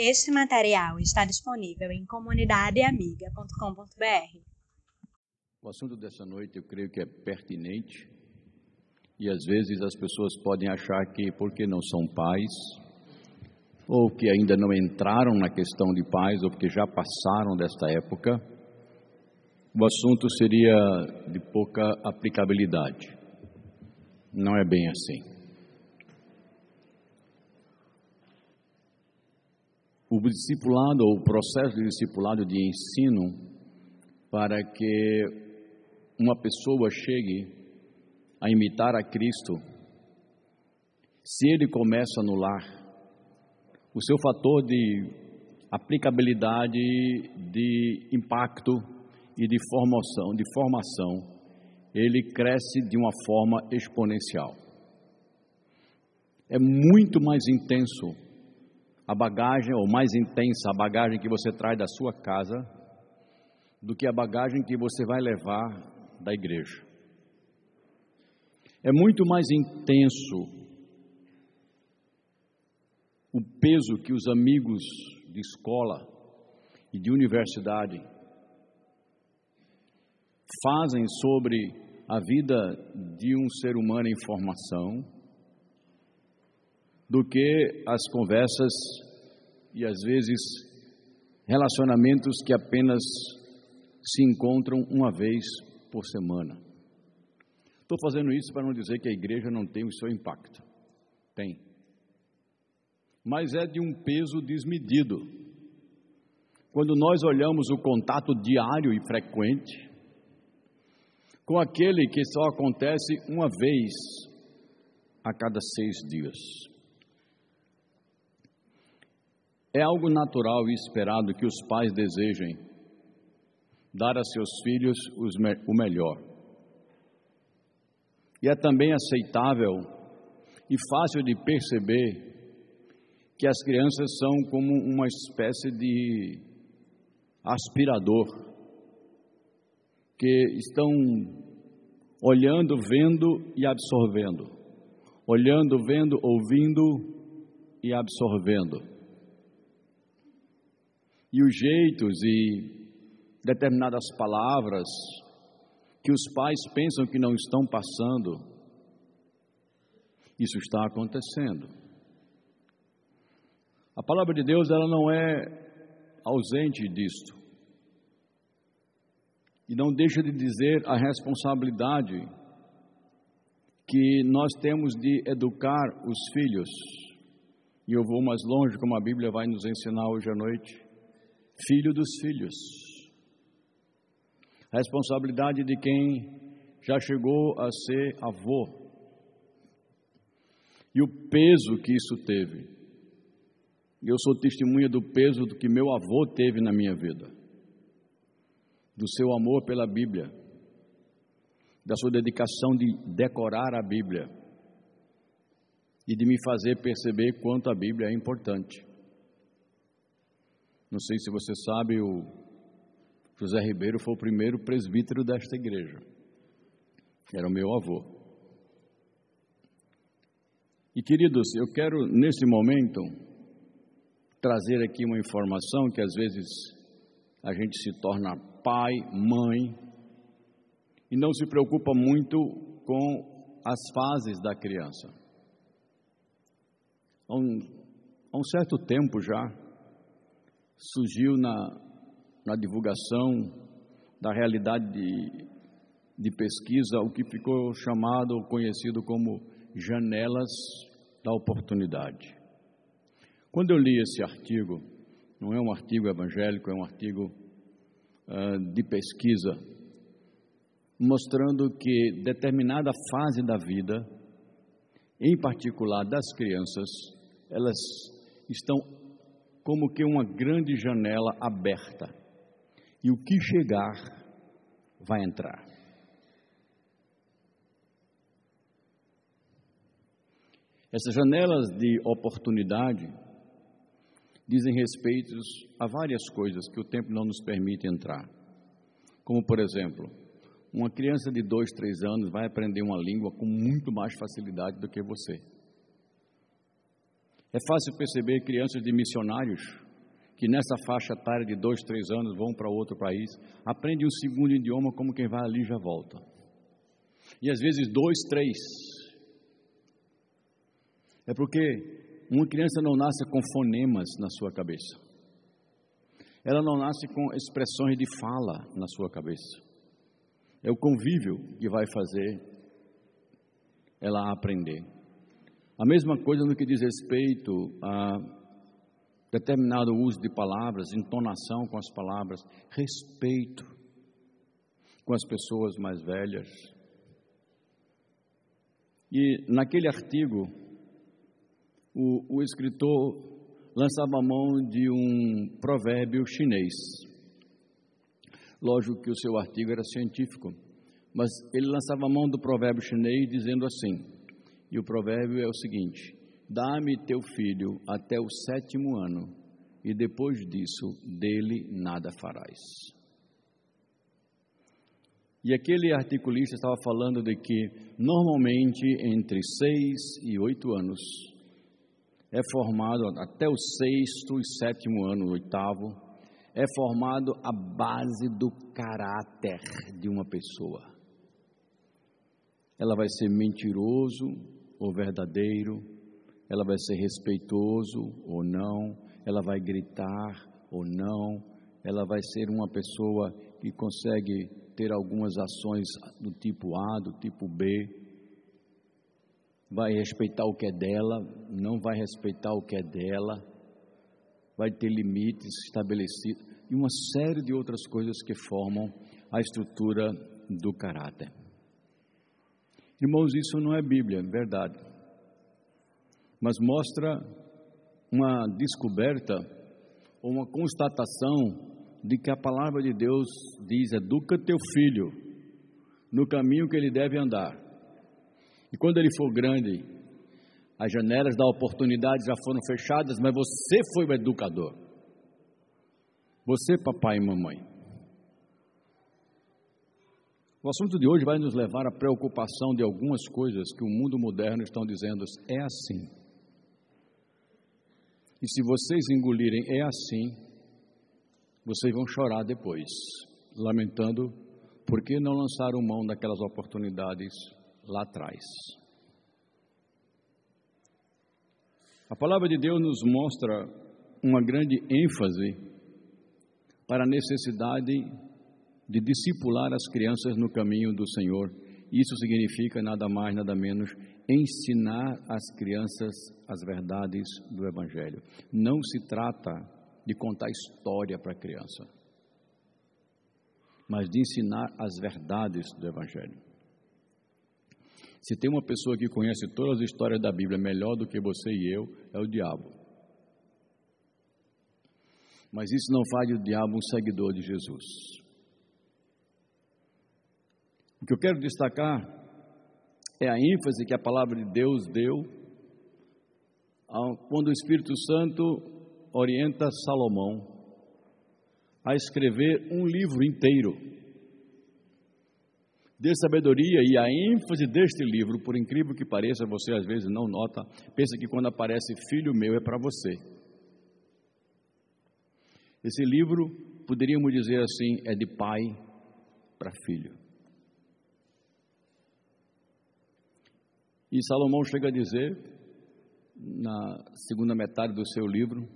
Este material está disponível em comunidadeamiga.com.br. O assunto dessa noite eu creio que é pertinente e às vezes as pessoas podem achar que porque não são pais ou que ainda não entraram na questão de pais ou porque já passaram desta época, o assunto seria de pouca aplicabilidade. Não é bem assim. O discipulado, ou o processo de discipulado de ensino, para que uma pessoa chegue a imitar a Cristo, se ele começa no lar, o seu fator de aplicabilidade, de impacto e de formação, de formação, ele cresce de uma forma exponencial. É muito mais intenso a bagagem, ou mais intensa a bagagem que você traz da sua casa, do que a bagagem que você vai levar da igreja. É muito mais intenso o peso que os amigos de escola e de universidade fazem sobre a vida de um ser humano em formação do que as conversas e às vezes relacionamentos que apenas se encontram uma vez por semana. Estou fazendo isso para não dizer que a igreja não tem o seu impacto. Tem. Mas é de um peso desmedido. Quando nós olhamos o contato diário e frequente com aquele que só acontece uma vez a cada seis dias. É algo natural e esperado que os pais desejem dar a seus filhos o melhor. E é também aceitável e fácil de perceber que as crianças são como uma espécie de aspirador, que estão olhando, vendo e absorvendo, olhando, vendo, ouvindo e absorvendo. E os jeitos e determinadas palavras que os pais pensam que não estão passando, isso está acontecendo. A palavra de Deus ela não é ausente disto. E não deixa de dizer a responsabilidade que nós temos de educar os filhos. E eu vou mais longe, como a Bíblia vai nos ensinar hoje à noite. Filho dos filhos a responsabilidade de quem já chegou a ser avô. E o peso que isso teve. Eu sou testemunha do peso do que meu avô teve na minha vida. Do seu amor pela Bíblia. Da sua dedicação de decorar a Bíblia. E de me fazer perceber quanto a Bíblia é importante. Não sei se você sabe, o José Ribeiro foi o primeiro presbítero desta igreja. Era o meu avô. E queridos, eu quero nesse momento trazer aqui uma informação que às vezes a gente se torna pai, mãe e não se preocupa muito com as fases da criança. Há um, há um certo tempo já surgiu na, na divulgação da realidade de, de pesquisa, o que ficou chamado, conhecido como janelas da oportunidade. Quando eu li esse artigo, não é um artigo evangélico, é um artigo uh, de pesquisa, mostrando que determinada fase da vida, em particular das crianças, elas estão como que uma grande janela aberta e o que chegar vai entrar. Essas janelas de oportunidade dizem respeito a várias coisas que o tempo não nos permite entrar. Como, por exemplo, uma criança de dois, três anos vai aprender uma língua com muito mais facilidade do que você. É fácil perceber crianças de missionários que nessa faixa etária de dois, três anos vão para outro país, aprende um segundo idioma como quem vai ali já volta. E às vezes dois, três. É porque uma criança não nasce com fonemas na sua cabeça. Ela não nasce com expressões de fala na sua cabeça. É o convívio que vai fazer ela aprender. A mesma coisa no que diz respeito a determinado uso de palavras, entonação com as palavras, respeito com as pessoas mais velhas. E naquele artigo, o, o escritor lançava a mão de um provérbio chinês. Lógico que o seu artigo era científico, mas ele lançava a mão do provérbio chinês dizendo assim: e o provérbio é o seguinte: Dá-me teu filho até o sétimo ano, e depois disso dele nada farás. E aquele articulista estava falando de que normalmente entre seis e oito anos é formado até o sexto e sétimo ano, oitavo, é formado a base do caráter de uma pessoa. Ela vai ser mentiroso ou verdadeiro, ela vai ser respeitoso ou não, ela vai gritar ou não, ela vai ser uma pessoa que consegue ter algumas ações do tipo A, do tipo B, vai respeitar o que é dela, não vai respeitar o que é dela, vai ter limites estabelecidos e uma série de outras coisas que formam a estrutura do caráter. Irmãos, isso não é Bíblia, é verdade. Mas mostra uma descoberta ou uma constatação de que a palavra de Deus diz: educa teu filho no caminho que ele deve andar. E quando ele for grande, as janelas da oportunidade já foram fechadas, mas você foi o educador. Você, papai e mamãe. O assunto de hoje vai nos levar à preocupação de algumas coisas que o mundo moderno está dizendo é assim. E se vocês engolirem é assim, vocês vão chorar depois, lamentando por que não lançaram mão daquelas oportunidades lá atrás. A palavra de Deus nos mostra uma grande ênfase para a necessidade de discipular as crianças no caminho do Senhor. Isso significa nada mais, nada menos ensinar as crianças as verdades do Evangelho. Não se trata de contar história para a criança, mas de ensinar as verdades do Evangelho. Se tem uma pessoa que conhece todas as histórias da Bíblia melhor do que você e eu, é o diabo. Mas isso não faz o diabo um seguidor de Jesus. O que eu quero destacar é a ênfase que a palavra de Deus deu quando o Espírito Santo orienta Salomão a escrever um livro inteiro de sabedoria e a ênfase deste livro, por incrível que pareça, você às vezes não nota, pensa que quando aparece filho meu é para você. Esse livro, poderíamos dizer assim, é de pai para filho. E Salomão chega a dizer, na segunda metade do seu livro,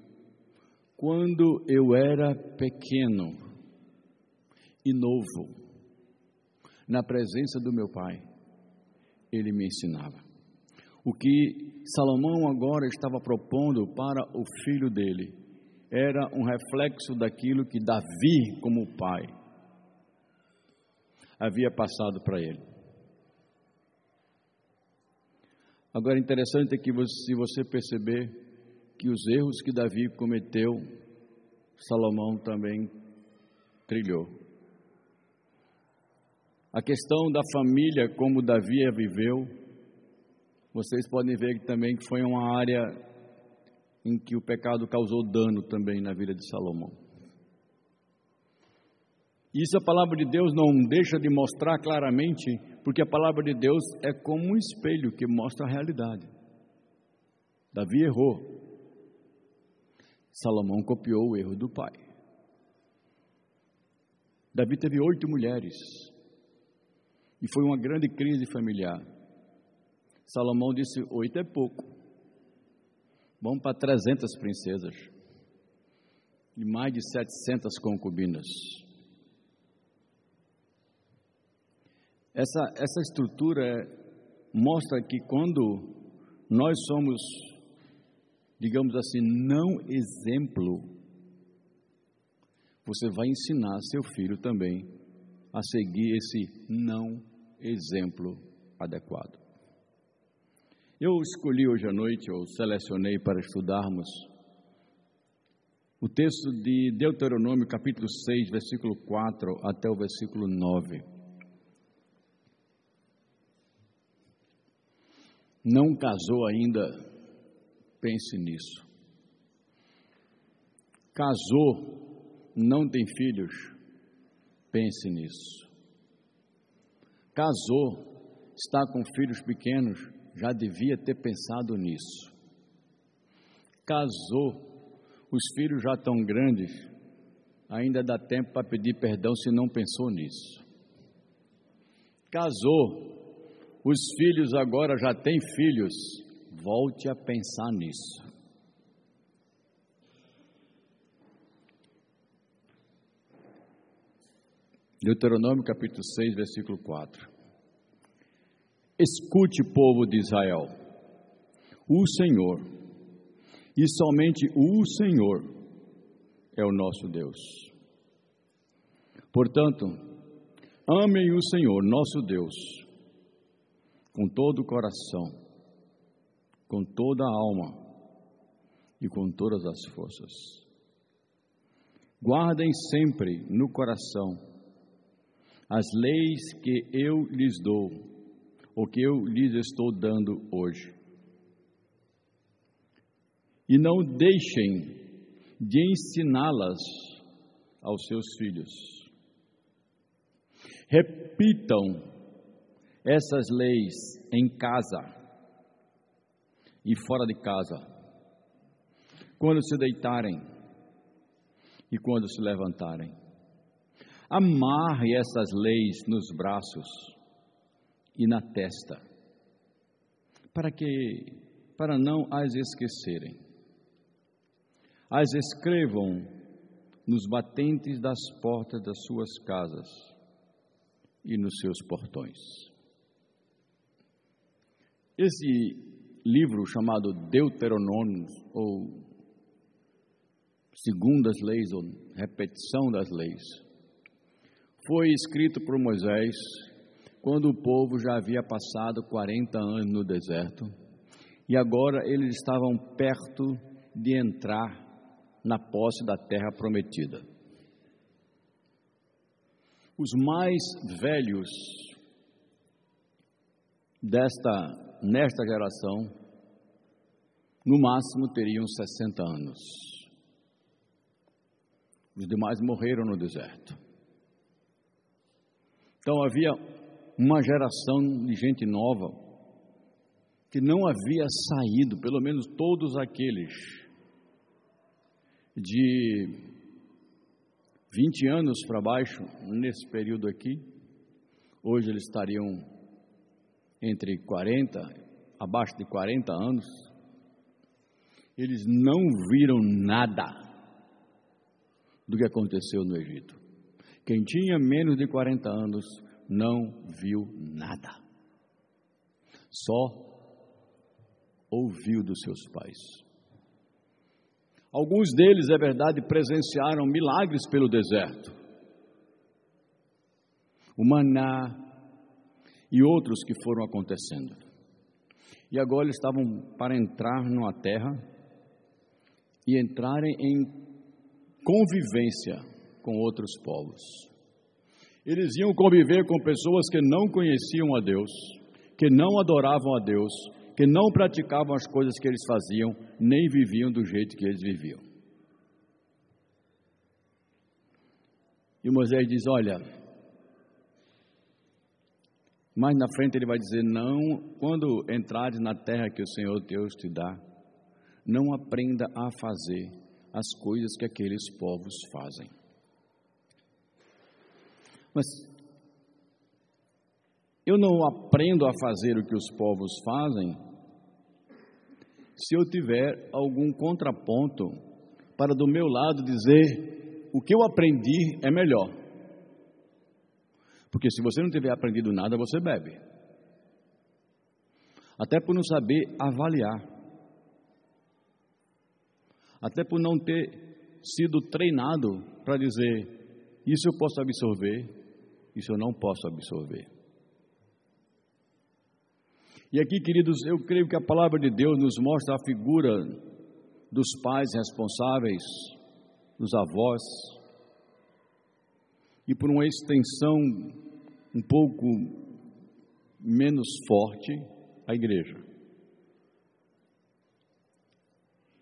quando eu era pequeno e novo, na presença do meu pai, ele me ensinava. O que Salomão agora estava propondo para o filho dele era um reflexo daquilo que Davi, como pai, havia passado para ele. Agora, interessante é que você, se você perceber que os erros que Davi cometeu, Salomão também trilhou. A questão da família, como Davi a viveu, vocês podem ver que também foi uma área em que o pecado causou dano também na vida de Salomão. Isso a palavra de Deus não deixa de mostrar claramente, porque a palavra de Deus é como um espelho que mostra a realidade. Davi errou. Salomão copiou o erro do pai. Davi teve oito mulheres e foi uma grande crise familiar. Salomão disse: oito é pouco, vamos para 300 princesas e mais de 700 concubinas. Essa, essa estrutura mostra que quando nós somos, digamos assim, não exemplo, você vai ensinar seu filho também a seguir esse não exemplo adequado. Eu escolhi hoje à noite, ou selecionei para estudarmos o texto de Deuteronômio, capítulo 6, versículo 4 até o versículo 9. Não casou ainda? Pense nisso. Casou, não tem filhos? Pense nisso. Casou, está com filhos pequenos? Já devia ter pensado nisso. Casou, os filhos já estão grandes, ainda dá tempo para pedir perdão se não pensou nisso. Casou, os filhos agora já têm filhos, volte a pensar nisso. Deuteronômio capítulo 6, versículo 4. Escute, povo de Israel, o Senhor, e somente o Senhor é o nosso Deus. Portanto, amem o Senhor, nosso Deus, com todo o coração, com toda a alma e com todas as forças. Guardem sempre no coração as leis que eu lhes dou, ou que eu lhes estou dando hoje e não deixem de ensiná-las aos seus filhos. Repitam essas leis em casa e fora de casa, quando se deitarem e quando se levantarem. Amarre essas leis nos braços e na testa, para que para não as esquecerem as escrevam nos batentes das portas das suas casas e nos seus portões. Esse livro chamado Deuteronômio, ou Segundas Leis, ou Repetição das Leis, foi escrito por Moisés quando o povo já havia passado 40 anos no deserto e agora eles estavam perto de entrar na posse da terra prometida. Os mais velhos desta nesta geração no máximo teriam 60 anos. Os demais morreram no deserto. Então havia uma geração de gente nova que não havia saído, pelo menos todos aqueles de 20 anos para baixo, nesse período aqui, hoje eles estariam entre 40, abaixo de 40 anos, eles não viram nada do que aconteceu no Egito. Quem tinha menos de 40 anos não viu nada, só ouviu dos seus pais. Alguns deles, é verdade, presenciaram milagres pelo deserto. O maná e outros que foram acontecendo. E agora eles estavam para entrar numa terra e entrarem em convivência com outros povos. Eles iam conviver com pessoas que não conheciam a Deus, que não adoravam a Deus, que não praticavam as coisas que eles faziam, nem viviam do jeito que eles viviam. E Moisés diz: Olha, mais na frente ele vai dizer: Não, quando entrares na terra que o Senhor Deus te dá, não aprenda a fazer as coisas que aqueles povos fazem. Mas eu não aprendo a fazer o que os povos fazem se eu tiver algum contraponto para do meu lado dizer o que eu aprendi é melhor. Porque se você não tiver aprendido nada, você bebe. Até por não saber avaliar. Até por não ter sido treinado para dizer: isso eu posso absorver, isso eu não posso absorver. E aqui, queridos, eu creio que a palavra de Deus nos mostra a figura dos pais responsáveis, dos avós, e por uma extensão um pouco menos forte, a igreja.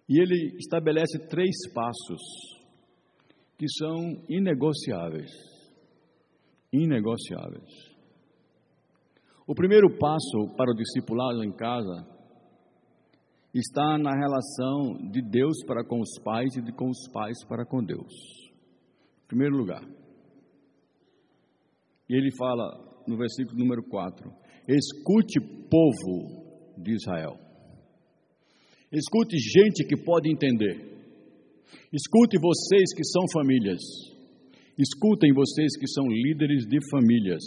E ele estabelece três passos que são inegociáveis. Inegociáveis. O primeiro passo para o discipulado em casa está na relação de Deus para com os pais e de com os pais para com Deus. Em primeiro lugar. E ele fala no versículo número 4: Escute, povo de Israel. Escute gente que pode entender. Escute vocês que são famílias. Escutem vocês que são líderes de famílias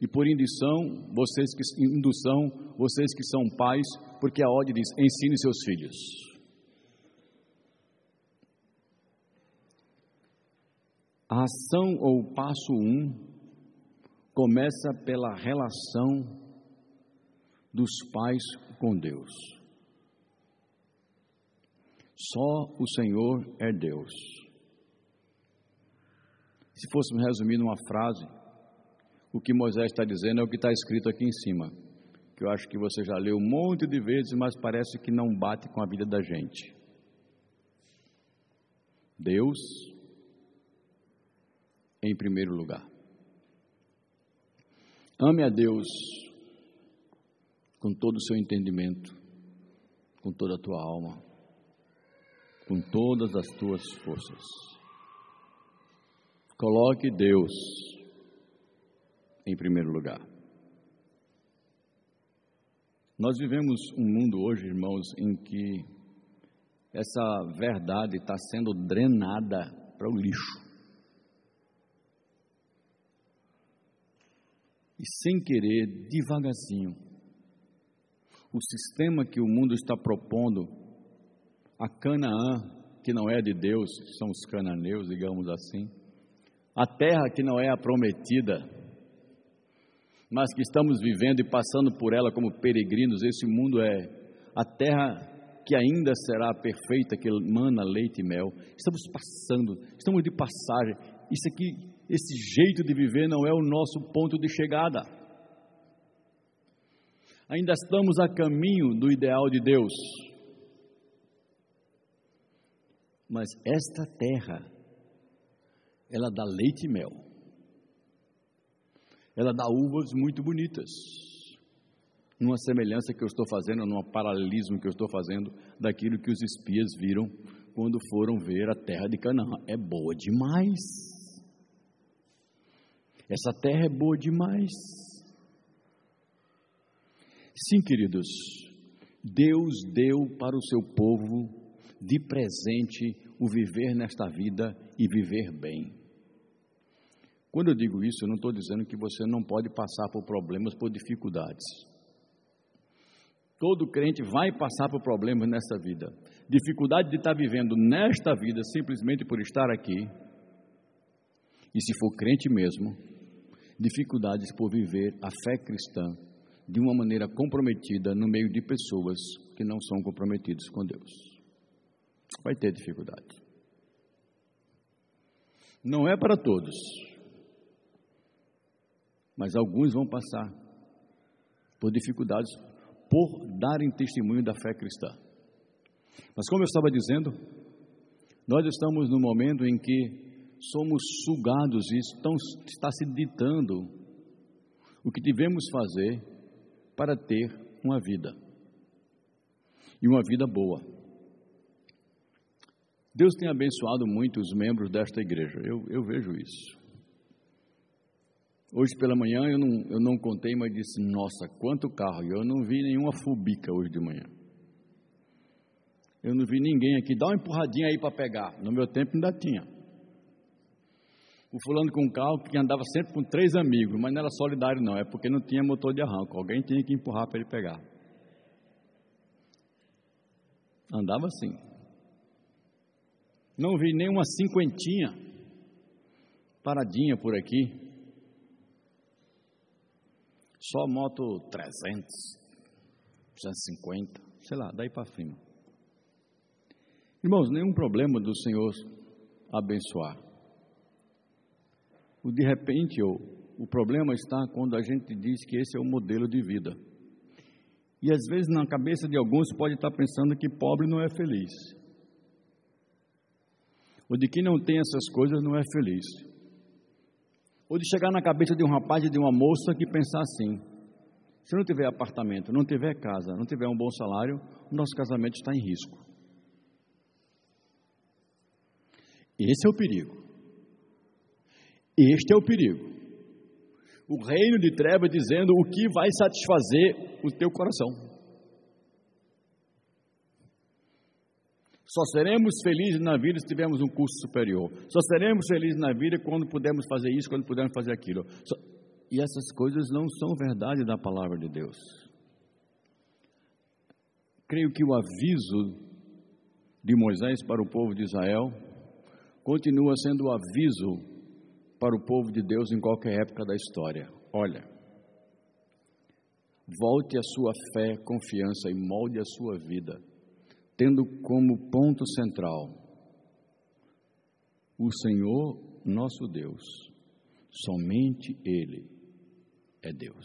e por indução, vocês que indução, vocês que são pais, porque a ordem diz: ensine seus filhos. A ação ou passo um começa pela relação dos pais com Deus. Só o Senhor é Deus. Se fôssemos resumir numa frase, o que Moisés está dizendo é o que está escrito aqui em cima, que eu acho que você já leu um monte de vezes, mas parece que não bate com a vida da gente. Deus em primeiro lugar. Ame a Deus com todo o seu entendimento, com toda a tua alma, com todas as tuas forças. Coloque Deus em primeiro lugar. Nós vivemos um mundo hoje, irmãos, em que essa verdade está sendo drenada para o lixo. E sem querer, devagarzinho, o sistema que o mundo está propondo, a Canaã, que não é de Deus, são os cananeus, digamos assim, a terra que não é a prometida, mas que estamos vivendo e passando por ela como peregrinos. Esse mundo é a terra que ainda será perfeita, que mana leite e mel. Estamos passando, estamos de passagem. Isso aqui, esse jeito de viver não é o nosso ponto de chegada. Ainda estamos a caminho do ideal de Deus. Mas esta terra, ela dá leite e mel ela dá uvas muito bonitas. Numa semelhança que eu estou fazendo, num paralelismo que eu estou fazendo daquilo que os espias viram quando foram ver a terra de Canaã. É boa demais. Essa terra é boa demais. Sim, queridos, Deus deu para o seu povo de presente o viver nesta vida e viver bem. Quando eu digo isso, eu não estou dizendo que você não pode passar por problemas, por dificuldades. Todo crente vai passar por problemas nessa vida. Dificuldade de estar vivendo nesta vida simplesmente por estar aqui. E se for crente mesmo, dificuldades por viver a fé cristã de uma maneira comprometida no meio de pessoas que não são comprometidas com Deus. Vai ter dificuldade. Não é para todos mas alguns vão passar por dificuldades por darem testemunho da fé cristã. Mas como eu estava dizendo, nós estamos no momento em que somos sugados e estão, está se ditando o que devemos fazer para ter uma vida e uma vida boa. Deus tem abençoado muito os membros desta igreja, eu, eu vejo isso. Hoje pela manhã eu não, eu não contei, mas disse: Nossa, quanto carro! E eu não vi nenhuma fubica hoje de manhã. Eu não vi ninguém aqui, dá uma empurradinha aí para pegar. No meu tempo ainda tinha. O fulano com um carro que andava sempre com três amigos, mas não era solidário, não, é porque não tinha motor de arranco. Alguém tinha que empurrar para ele pegar. Andava assim. Não vi nenhuma cinquentinha paradinha por aqui. Só moto 300, 250, sei lá, daí para cima. Irmãos, nenhum problema do Senhor abençoar. O de repente, o, o problema está quando a gente diz que esse é o modelo de vida. E às vezes na cabeça de alguns pode estar pensando que pobre não é feliz. Ou de quem não tem essas coisas não é feliz. Ou de chegar na cabeça de um rapaz e de uma moça que pensar assim: se não tiver apartamento, não tiver casa, não tiver um bom salário, o nosso casamento está em risco. Esse é o perigo. Este é o perigo. O reino de trevas dizendo o que vai satisfazer o teu coração. Só seremos felizes na vida se tivermos um curso superior. Só seremos felizes na vida quando pudermos fazer isso, quando pudermos fazer aquilo. Só... E essas coisas não são verdade da palavra de Deus. Creio que o aviso de Moisés para o povo de Israel continua sendo o aviso para o povo de Deus em qualquer época da história. Olha, volte a sua fé, confiança e molde a sua vida tendo como ponto central o Senhor nosso Deus, somente Ele é Deus.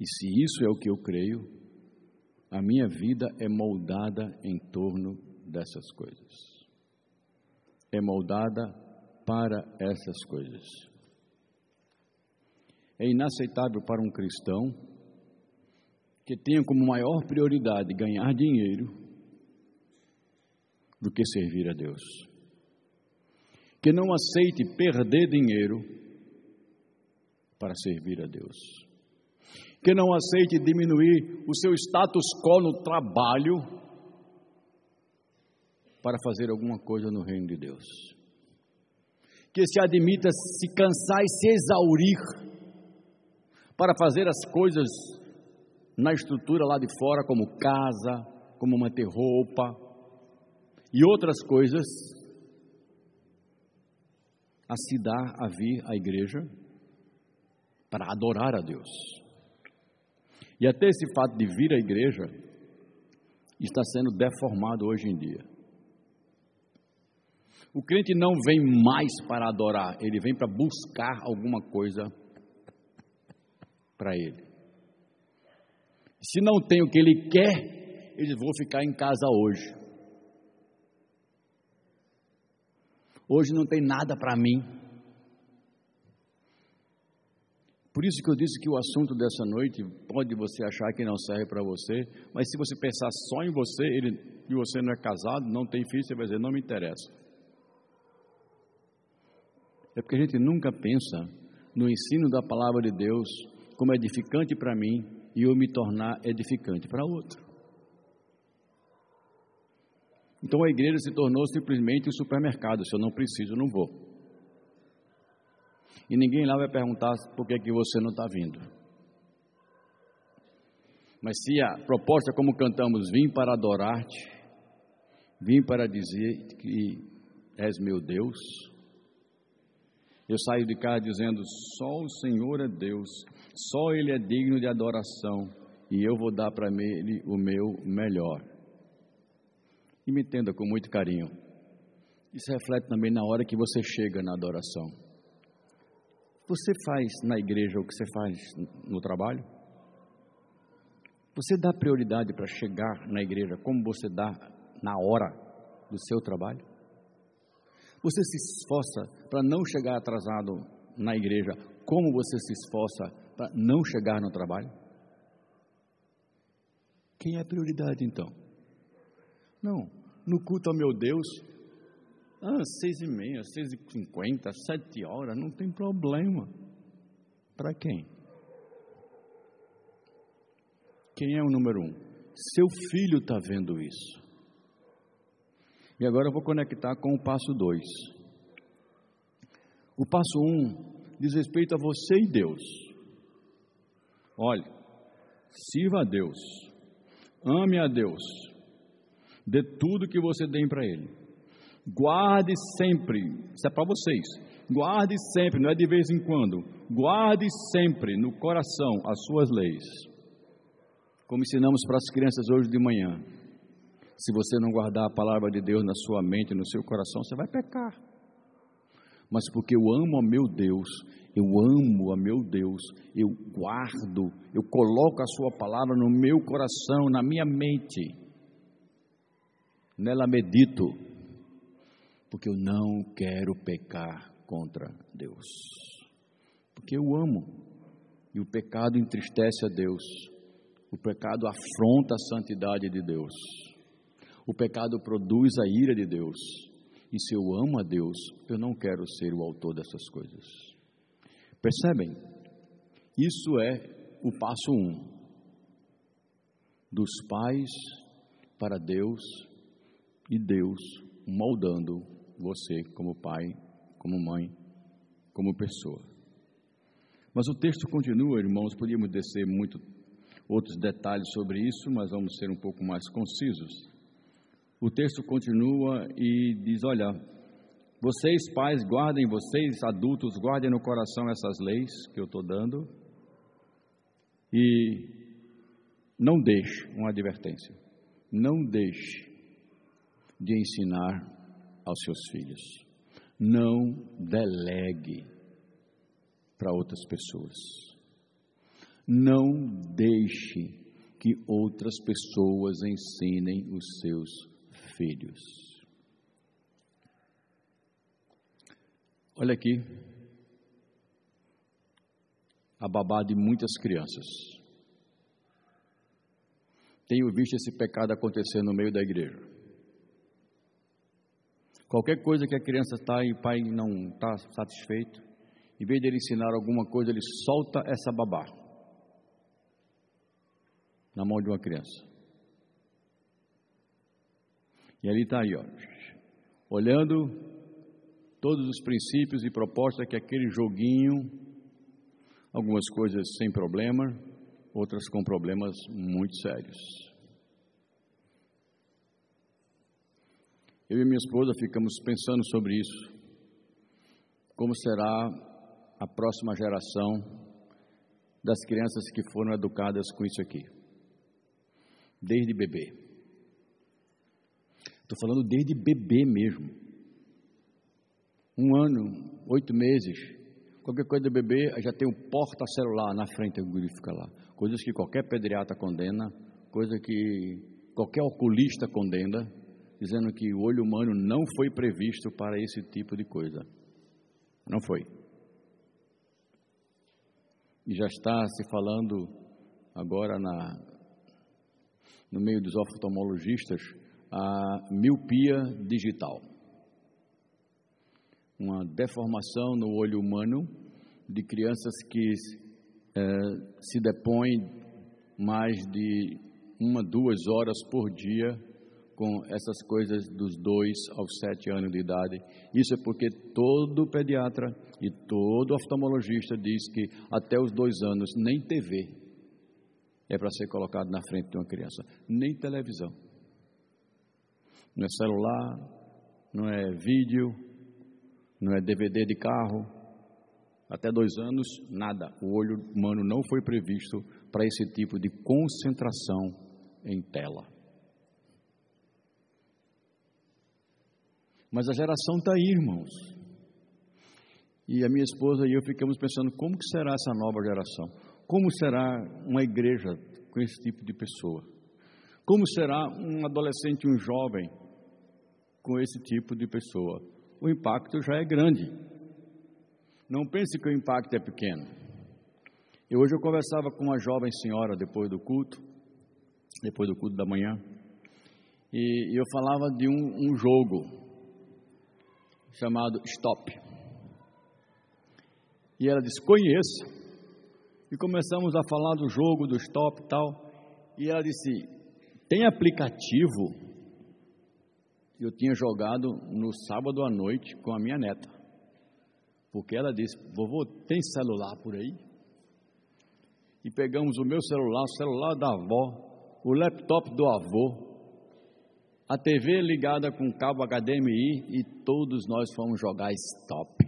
E se isso é o que eu creio, a minha vida é moldada em torno dessas coisas. É moldada para essas coisas. É inaceitável para um cristão que tenha como maior prioridade ganhar dinheiro do que servir a Deus. Que não aceite perder dinheiro para servir a Deus. Que não aceite diminuir o seu status quo no trabalho para fazer alguma coisa no reino de Deus. Que se admita se cansar e se exaurir para fazer as coisas na estrutura lá de fora, como casa, como manter roupa e outras coisas, a se dar a vir à igreja para adorar a Deus. E até esse fato de vir à igreja está sendo deformado hoje em dia. O crente não vem mais para adorar, ele vem para buscar alguma coisa para ele. Se não tem o que ele quer, eles vão ficar em casa hoje. Hoje não tem nada para mim. Por isso que eu disse que o assunto dessa noite pode você achar que não serve para você, mas se você pensar só em você, ele, e você não é casado, não tem filho, você vai dizer, não me interessa. É porque a gente nunca pensa no ensino da palavra de Deus como edificante para mim e eu me tornar edificante para outro. Então a igreja se tornou simplesmente um supermercado. Se eu não preciso, eu não vou. E ninguém lá vai perguntar por que, é que você não está vindo. Mas se a proposta, como cantamos, vim para adorar-te, vim para dizer que és meu Deus, eu saio de casa dizendo: só o Senhor é Deus, só Ele é digno de adoração e eu vou dar para Ele o meu melhor. E me entenda com muito carinho. Isso reflete também na hora que você chega na adoração. Você faz na igreja o que você faz no trabalho? Você dá prioridade para chegar na igreja como você dá na hora do seu trabalho? Você se esforça para não chegar atrasado na igreja, como você se esforça para não chegar no trabalho? Quem é a prioridade então? Não, no culto ao meu Deus. Ah, seis e meia, seis e cinquenta, sete horas, não tem problema. Para quem? Quem é o número um? Seu filho está vendo isso. E agora eu vou conectar com o passo dois. O passo um diz respeito a você e Deus. Olhe, sirva a Deus, ame a Deus, dê tudo que você tem para Ele. Guarde sempre, isso é para vocês, guarde sempre, não é de vez em quando, guarde sempre no coração as suas leis. Como ensinamos para as crianças hoje de manhã. Se você não guardar a palavra de Deus na sua mente, no seu coração, você vai pecar. Mas porque eu amo a meu Deus, eu amo a meu Deus, eu guardo, eu coloco a Sua palavra no meu coração, na minha mente, nela medito, porque eu não quero pecar contra Deus, porque eu amo, e o pecado entristece a Deus, o pecado afronta a santidade de Deus, o pecado produz a ira de Deus, e se eu amo a Deus, eu não quero ser o autor dessas coisas. Percebem? Isso é o passo um. Dos pais para Deus e Deus moldando você como pai, como mãe, como pessoa. Mas o texto continua, irmãos, podíamos descer muito outros detalhes sobre isso, mas vamos ser um pouco mais concisos. O texto continua e diz: Olha, vocês, pais, guardem, vocês, adultos, guardem no coração essas leis que eu estou dando. E não deixe, uma advertência, não deixe de ensinar aos seus filhos. Não delegue para outras pessoas. Não deixe que outras pessoas ensinem os seus filhos. Olha aqui, a babá de muitas crianças. Tenho visto esse pecado acontecer no meio da igreja. Qualquer coisa que a criança está e o pai não está satisfeito, em vez de ele ensinar alguma coisa, ele solta essa babá na mão de uma criança. E ali está aí, ó, olhando todos os princípios e propostas que aquele joguinho, algumas coisas sem problema, outras com problemas muito sérios. Eu e minha esposa ficamos pensando sobre isso. Como será a próxima geração das crianças que foram educadas com isso aqui? Desde bebê. Estou falando desde bebê mesmo um ano, oito meses, qualquer coisa do bebê, já tem um porta-celular na frente, o guri fica lá. Coisas que qualquer pediatra condena, coisa que qualquer oculista condena, dizendo que o olho humano não foi previsto para esse tipo de coisa. Não foi. E já está se falando agora na, no meio dos oftalmologistas a miopia digital uma deformação no olho humano de crianças que é, se depõem mais de uma, duas horas por dia com essas coisas dos dois aos sete anos de idade. Isso é porque todo pediatra e todo oftalmologista diz que até os dois anos nem TV é para ser colocado na frente de uma criança, nem televisão. Não é celular, não é vídeo, não é DVD de carro. Até dois anos, nada. O olho humano não foi previsto para esse tipo de concentração em tela. Mas a geração está aí, irmãos. E a minha esposa e eu ficamos pensando como que será essa nova geração? Como será uma igreja com esse tipo de pessoa? Como será um adolescente, um jovem com esse tipo de pessoa? o impacto já é grande. Não pense que o impacto é pequeno. E hoje eu conversava com uma jovem senhora depois do culto, depois do culto da manhã, E eu falava de um, um jogo chamado Stop. E ela disse: Conheço. E começamos a falar do jogo, do Stop e tal. E ela disse: Tem aplicativo? Eu tinha jogado no sábado à noite com a minha neta. Porque ela disse: Vovô, tem celular por aí? E pegamos o meu celular, o celular da avó, o laptop do avô, a TV ligada com cabo HDMI e todos nós fomos jogar stop.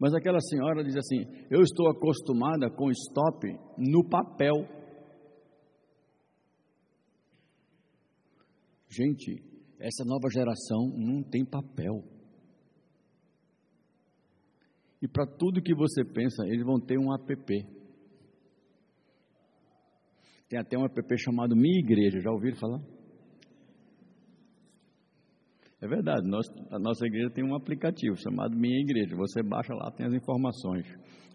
Mas aquela senhora diz assim: Eu estou acostumada com stop no papel. Gente, essa nova geração não tem papel. E para tudo que você pensa, eles vão ter um app. Tem até um app chamado Minha Igreja, já ouviram falar? É verdade, nós, a nossa igreja tem um aplicativo chamado Minha Igreja. Você baixa lá, tem as informações,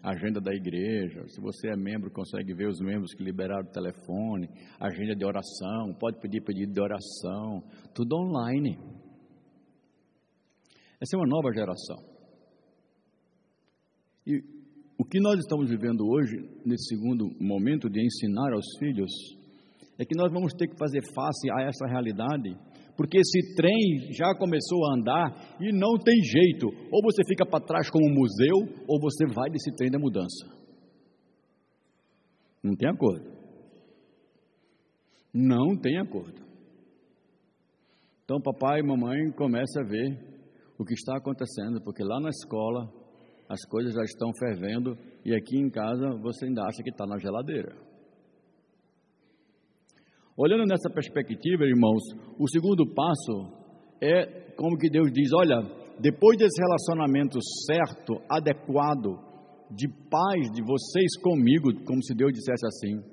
agenda da igreja. Se você é membro, consegue ver os membros que liberaram o telefone, agenda de oração, pode pedir pedido de oração, tudo online. Essa é uma nova geração. E o que nós estamos vivendo hoje, nesse segundo momento de ensinar aos filhos, é que nós vamos ter que fazer face a essa realidade, porque esse trem já começou a andar e não tem jeito. Ou você fica para trás como um museu, ou você vai desse trem da mudança. Não tem acordo. Não tem acordo. Então, papai e mamãe começam a ver o que está acontecendo, porque lá na escola as coisas já estão fervendo e aqui em casa você ainda acha que está na geladeira. Olhando nessa perspectiva, irmãos, o segundo passo é como que Deus diz: olha, depois desse relacionamento certo, adequado, de paz de vocês comigo, como se Deus dissesse assim.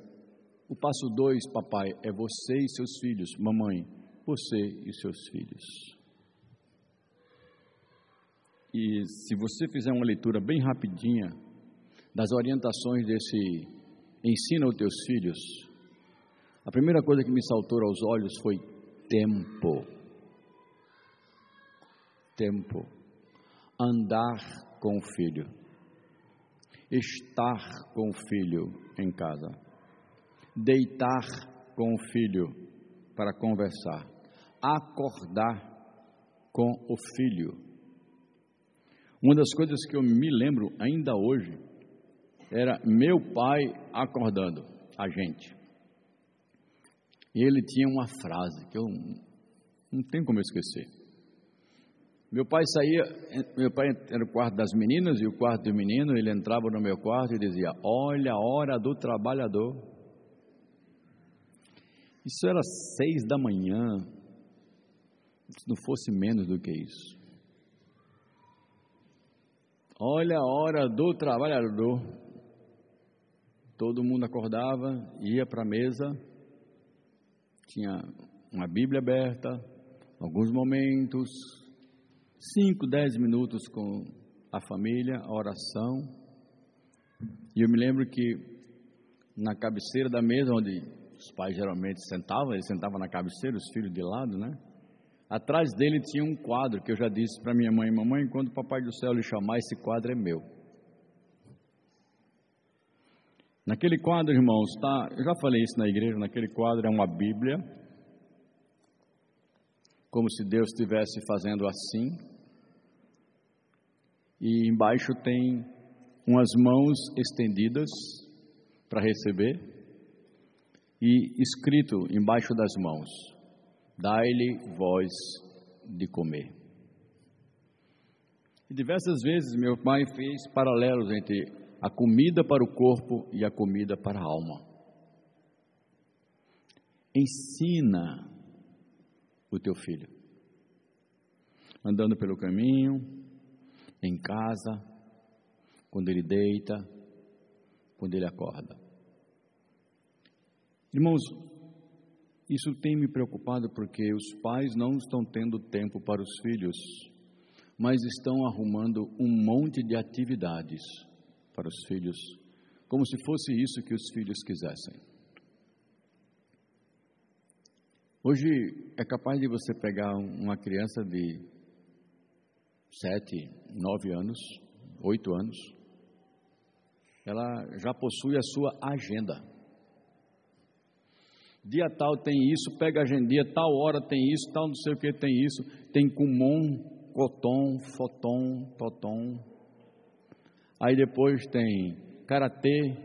O passo dois, papai, é você e seus filhos, mamãe, você e seus filhos. E se você fizer uma leitura bem rapidinha das orientações desse ensina aos teus filhos, a primeira coisa que me saltou aos olhos foi tempo. Tempo. Andar com o filho. Estar com o filho em casa. Deitar com o filho para conversar. Acordar com o filho uma das coisas que eu me lembro ainda hoje era meu pai acordando a gente. E ele tinha uma frase que eu não tenho como esquecer. Meu pai saía, meu pai era o quarto das meninas e o quarto do menino, ele entrava no meu quarto e dizia: Olha a hora do trabalhador. Isso era seis da manhã, se não fosse menos do que isso. Olha a hora do trabalhador. Todo mundo acordava, ia para a mesa, tinha uma Bíblia aberta, alguns momentos, cinco, dez minutos com a família, a oração. E eu me lembro que na cabeceira da mesa, onde os pais geralmente sentavam, eles sentavam na cabeceira, os filhos de lado, né? Atrás dele tinha um quadro que eu já disse para minha mãe: Mamãe, quando o Papai do Céu lhe chamar, esse quadro é meu. Naquele quadro, irmãos, tá, eu já falei isso na igreja, naquele quadro é uma Bíblia, como se Deus estivesse fazendo assim. E embaixo tem umas mãos estendidas para receber e escrito embaixo das mãos: dai-lhe voz de comer. E diversas vezes meu pai fez paralelos entre a comida para o corpo e a comida para a alma. Ensina o teu filho, andando pelo caminho, em casa, quando ele deita, quando ele acorda. Irmãos, isso tem me preocupado porque os pais não estão tendo tempo para os filhos, mas estão arrumando um monte de atividades para os filhos, como se fosse isso que os filhos quisessem. Hoje é capaz de você pegar uma criança de sete, nove anos, oito anos, ela já possui a sua agenda. Dia tal tem isso, pega a agendia, tal hora tem isso, tal não sei o que tem isso, tem Kumon, Coton, Foton, Toton. Aí depois tem Karatê,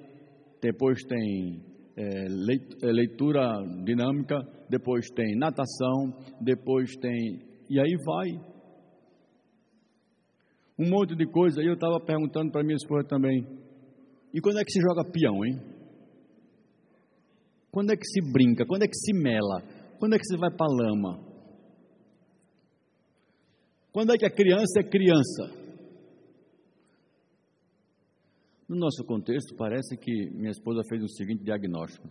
depois tem é, é, leitura dinâmica, depois tem natação, depois tem. E aí vai. Um monte de coisa. Aí eu estava perguntando para minha esposa também. E quando é que se joga peão, hein? Quando é que se brinca? Quando é que se mela? Quando é que se vai para lama? Quando é que a criança é criança? No nosso contexto, parece que minha esposa fez o seguinte diagnóstico: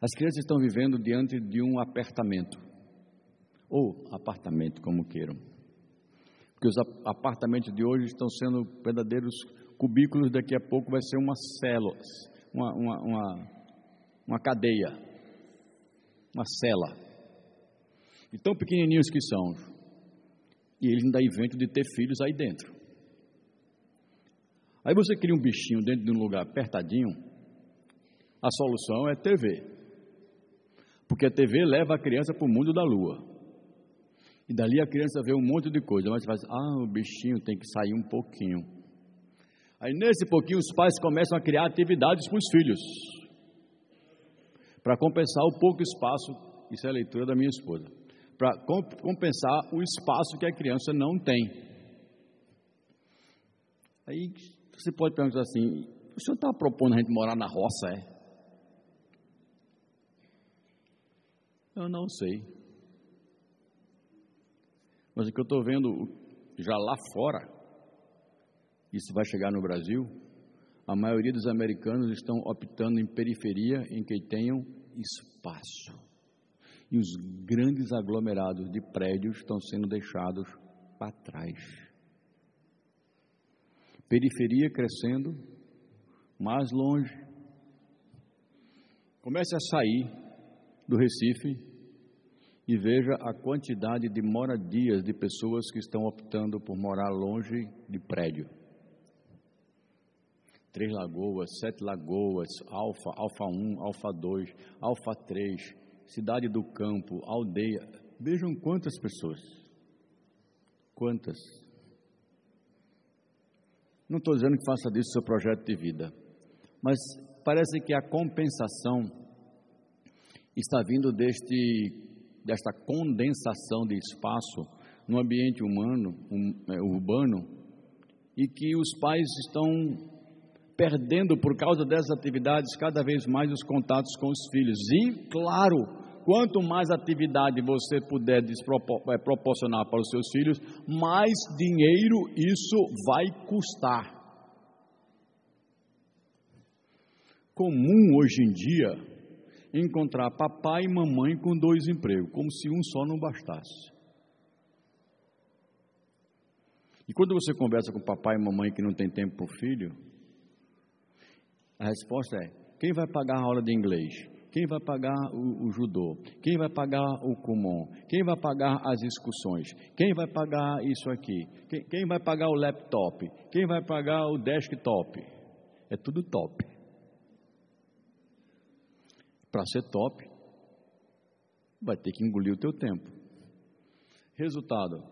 as crianças estão vivendo diante de um apertamento, ou apartamento, como queiram. Porque os apartamentos de hoje estão sendo verdadeiros cubículos, daqui a pouco vai ser uma célula, uma, uma, uma, uma cadeia, uma cela. E tão pequenininhos que são. E eles ainda inventam de ter filhos aí dentro. Aí você cria um bichinho dentro de um lugar apertadinho, a solução é TV. Porque a TV leva a criança para o mundo da lua. E dali a criança vê um monte de coisa, mas faz, ah, o bichinho tem que sair um pouquinho. Aí nesse pouquinho os pais começam a criar atividades para os filhos. Para compensar o pouco espaço, isso é a leitura da minha esposa. Para compensar o espaço que a criança não tem. Aí você pode perguntar assim: o senhor está propondo a gente morar na roça, é? Eu não sei. Mas o que eu estou vendo já lá fora, isso vai chegar no Brasil, a maioria dos americanos estão optando em periferia em que tenham espaço. E os grandes aglomerados de prédios estão sendo deixados para trás periferia crescendo, mais longe. Comece a sair do Recife e veja a quantidade de moradias de pessoas que estão optando por morar longe de prédio. Três Lagoas, Sete Lagoas, Alfa, Alfa 1, Alfa 2, Alfa 3, Cidade do Campo, Aldeia. Vejam quantas pessoas. Quantas? Não estou dizendo que faça disso seu projeto de vida, mas parece que a compensação está vindo deste, desta condensação de espaço no ambiente humano, um, é, urbano, e que os pais estão perdendo por causa dessas atividades cada vez mais os contatos com os filhos. E, claro, quanto mais atividade você puder é, proporcionar para os seus filhos, mais dinheiro isso vai custar. Comum hoje em dia encontrar papai e mamãe com dois empregos, como se um só não bastasse. E quando você conversa com papai e mamãe que não tem tempo para o filho, a resposta é: quem vai pagar a aula de inglês? Quem vai pagar o, o, judô? Quem vai pagar o kumon? Quem vai pagar as excursões? Quem vai pagar isso aqui? Quem, quem vai pagar o laptop? Quem vai pagar o desktop? É tudo top. Para ser top, vai ter que engolir o teu tempo. Resultado: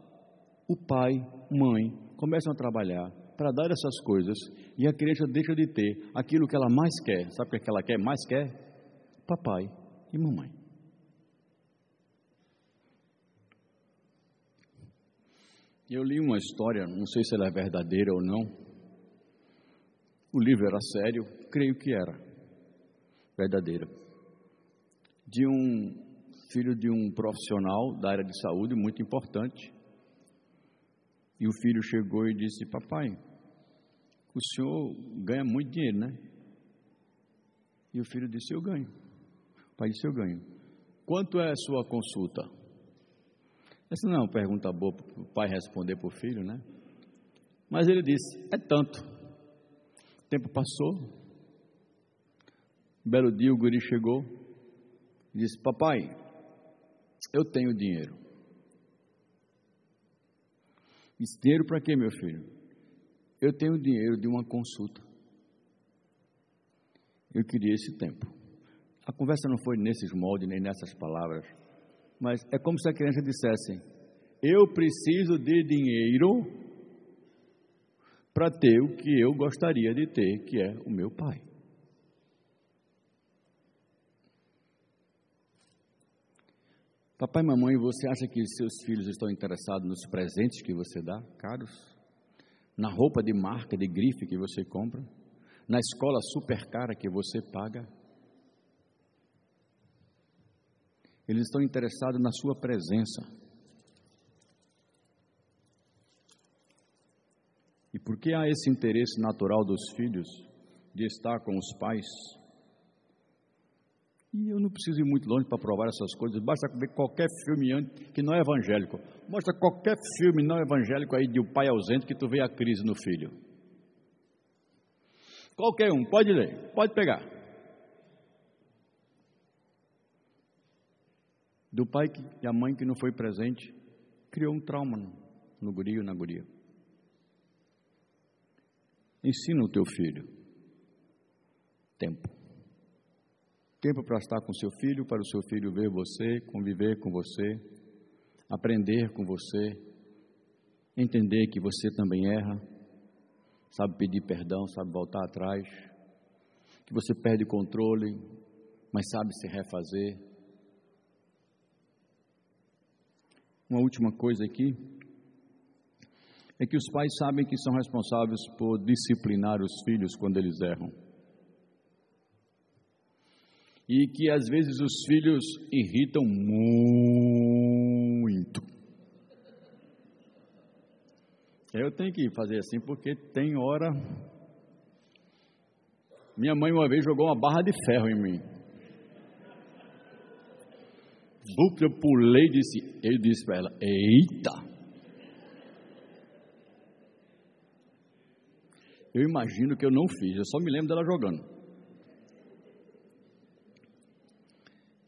o pai, mãe começam a trabalhar para dar essas coisas e a criança deixa de ter aquilo que ela mais quer. Sabe o que ela quer? Mais quer? Papai e mamãe. Eu li uma história, não sei se ela é verdadeira ou não. O livro era sério, creio que era verdadeira. De um filho de um profissional da área de saúde muito importante. E o filho chegou e disse: Papai, o senhor ganha muito dinheiro, né? E o filho disse: Eu ganho. Pai disse: Eu ganho. Quanto é a sua consulta? Essa não é uma pergunta boa para o pai responder para o filho, né? Mas ele disse: É tanto. O tempo passou. Um belo dia o guri chegou e disse: Papai, eu tenho dinheiro. Disse: Dinheiro para quê, meu filho? Eu tenho dinheiro de uma consulta. Eu queria esse tempo. A conversa não foi nesses moldes nem nessas palavras, mas é como se a criança dissesse: Eu preciso de dinheiro para ter o que eu gostaria de ter, que é o meu pai. Papai e mamãe, você acha que seus filhos estão interessados nos presentes que você dá, caros? Na roupa de marca, de grife que você compra? Na escola super cara que você paga? Eles estão interessados na sua presença. E por que há esse interesse natural dos filhos de estar com os pais? E eu não preciso ir muito longe para provar essas coisas, basta ver qualquer filme que não é evangélico. Mostra qualquer filme não evangélico aí de um pai ausente que tu vê a crise no filho. Qualquer um, pode ler, pode pegar. Do pai que, e a mãe que não foi presente, criou um trauma no, no guri ou na guria. Ensina o teu filho. Tempo. Tempo para estar com seu filho, para o seu filho ver você, conviver com você, aprender com você, entender que você também erra, sabe pedir perdão, sabe voltar atrás, que você perde controle, mas sabe se refazer. Uma última coisa aqui é que os pais sabem que são responsáveis por disciplinar os filhos quando eles erram e que às vezes os filhos irritam muito. Eu tenho que fazer assim porque tem hora. Minha mãe uma vez jogou uma barra de ferro em mim. Eu pulei e disse, eu disse para ela, eita! Eu imagino que eu não fiz, eu só me lembro dela jogando.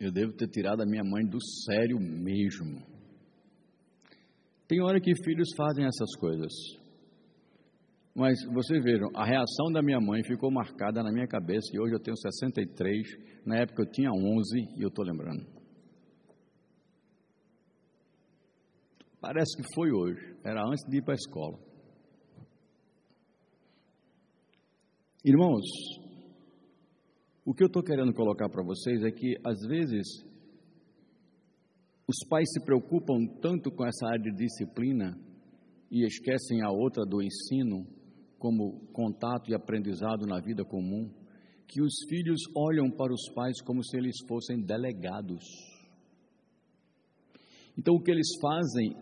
Eu devo ter tirado a minha mãe do sério mesmo. Tem hora que filhos fazem essas coisas. Mas vocês vejam, a reação da minha mãe ficou marcada na minha cabeça e hoje eu tenho 63, na época eu tinha 11 e eu estou lembrando. Parece que foi hoje, era antes de ir para a escola. Irmãos, o que eu estou querendo colocar para vocês é que, às vezes, os pais se preocupam tanto com essa área de disciplina e esquecem a outra do ensino, como contato e aprendizado na vida comum, que os filhos olham para os pais como se eles fossem delegados. Então, o que eles fazem,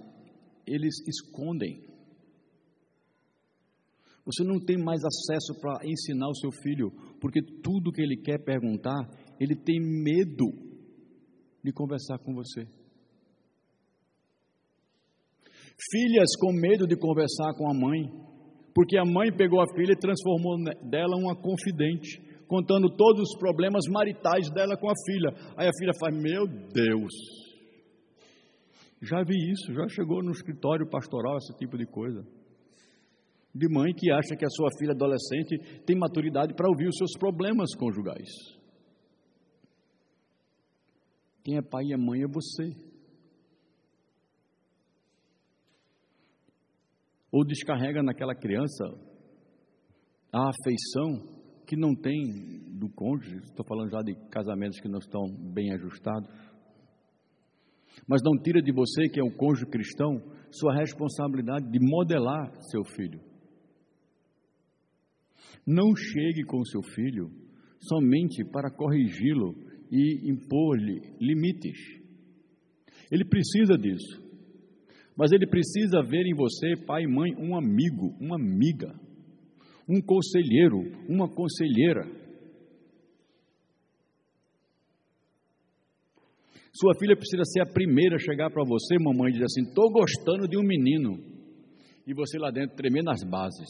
eles escondem. Você não tem mais acesso para ensinar o seu filho, porque tudo que ele quer perguntar, ele tem medo de conversar com você. Filhas com medo de conversar com a mãe, porque a mãe pegou a filha e transformou dela uma confidente, contando todos os problemas maritais dela com a filha. Aí a filha faz: Meu Deus, já vi isso, já chegou no escritório pastoral esse tipo de coisa de mãe que acha que a sua filha adolescente tem maturidade para ouvir os seus problemas conjugais. Quem é pai e é mãe é você. Ou descarrega naquela criança a afeição que não tem do cônjuge, estou falando já de casamentos que não estão bem ajustados. Mas não tira de você, que é um cônjuge cristão, sua responsabilidade de modelar seu filho. Não chegue com seu filho somente para corrigi-lo e impor-lhe limites. Ele precisa disso. Mas ele precisa ver em você, pai e mãe, um amigo, uma amiga, um conselheiro, uma conselheira. Sua filha precisa ser a primeira a chegar para você, mamãe, e dizer assim: estou gostando de um menino. E você lá dentro tremendo nas bases.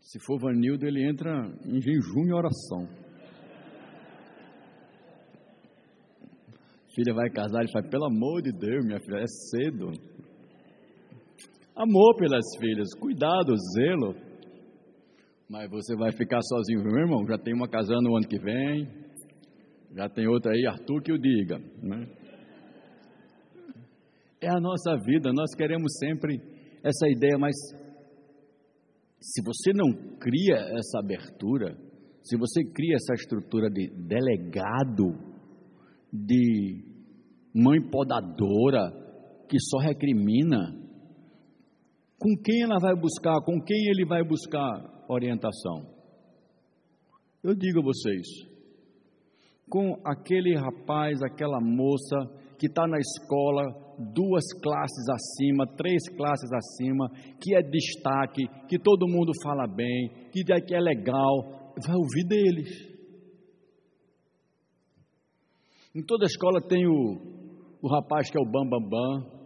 Se for Vanildo, ele entra em jejum e oração. Filha vai casar, ele fala, pelo amor de Deus, minha filha, é cedo. Amor pelas filhas, cuidado, zelo. Mas você vai ficar sozinho, meu irmão? Já tem uma casando no ano que vem, já tem outra aí, Arthur que o diga. Né? É a nossa vida, nós queremos sempre essa ideia, mas se você não cria essa abertura, se você cria essa estrutura de delegado, de mãe podadora, que só recrimina, com quem ela vai buscar, com quem ele vai buscar orientação? Eu digo a vocês, com aquele rapaz, aquela moça que está na escola duas classes acima, três classes acima, que é destaque, que todo mundo fala bem, que é legal, vai ouvir deles. Em toda escola tem o, o rapaz que é o bambambam bam, bam,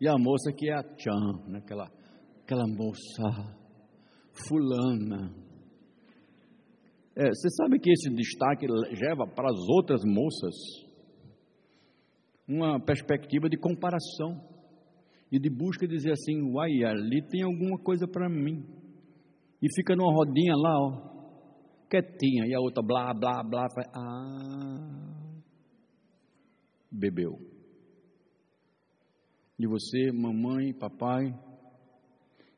e a moça que é a tchan, né? aquela, aquela moça fulana. É, você sabe que esse destaque leva para as outras moças uma perspectiva de comparação e de busca de dizer assim, uai, ali tem alguma coisa para mim. E fica numa rodinha lá, ó, quietinha, e a outra blá, blá, blá, faz, ah, bebeu. E você, mamãe, papai,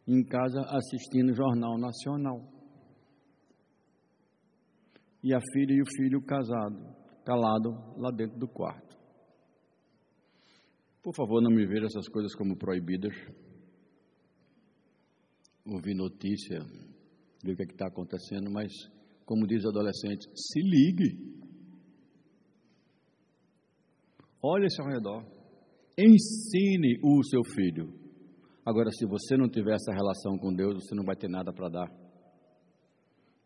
em casa assistindo Jornal Nacional. E a filha e o filho casado, calado lá dentro do quarto. Por favor, não me veja essas coisas como proibidas. Ouvir notícia, ver o que é está acontecendo, mas, como diz o adolescente, se ligue. Olhe-se ao redor. Ensine o seu filho. Agora, se você não tiver essa relação com Deus, você não vai ter nada para dar.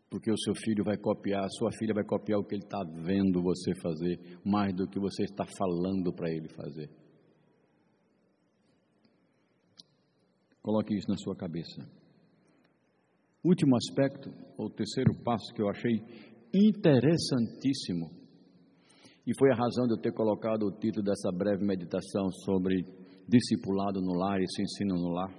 Porque o seu filho vai copiar, a sua filha vai copiar o que ele está vendo você fazer, mais do que você está falando para ele fazer. Coloque isso na sua cabeça. Último aspecto, ou terceiro passo que eu achei interessantíssimo, e foi a razão de eu ter colocado o título dessa breve meditação sobre discipulado no lar, esse ensino no lar,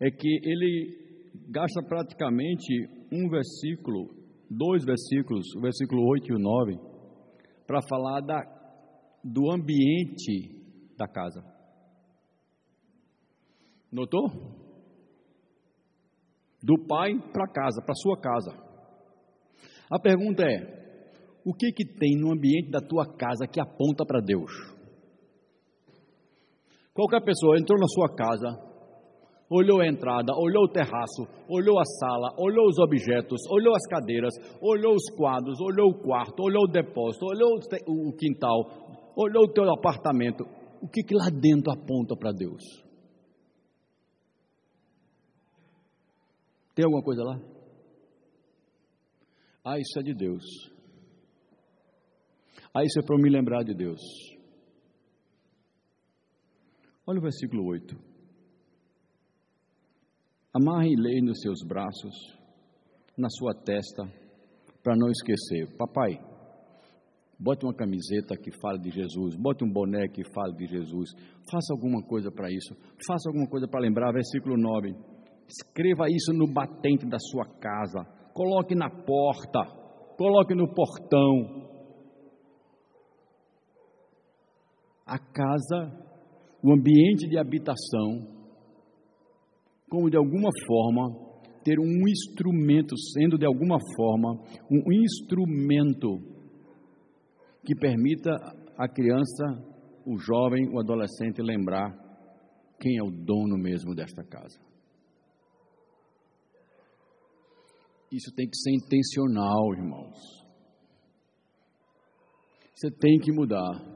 é que ele gasta praticamente um versículo, dois versículos, o versículo 8 e o 9, para falar da, do ambiente da casa. Notou? Do pai para casa, para sua casa. A pergunta é: o que que tem no ambiente da tua casa que aponta para Deus? Qualquer pessoa entrou na sua casa, olhou a entrada, olhou o terraço, olhou a sala, olhou os objetos, olhou as cadeiras, olhou os quadros, olhou o quarto, olhou o depósito, olhou o quintal, olhou o teu apartamento. O que que lá dentro aponta para Deus? Tem alguma coisa lá? Ah, isso é de Deus. Ah, isso é para me lembrar de Deus. Olha o versículo 8. Amarre lei nos seus braços, na sua testa, para não esquecer. Papai, bote uma camiseta que fale de Jesus, bote um boné que fale de Jesus, faça alguma coisa para isso, faça alguma coisa para lembrar. Versículo 9 Escreva isso no batente da sua casa. Coloque na porta. Coloque no portão. A casa, o ambiente de habitação, como de alguma forma ter um instrumento, sendo de alguma forma um instrumento que permita a criança, o jovem, o adolescente lembrar quem é o dono mesmo desta casa. Isso tem que ser intencional, irmãos. Você tem que mudar.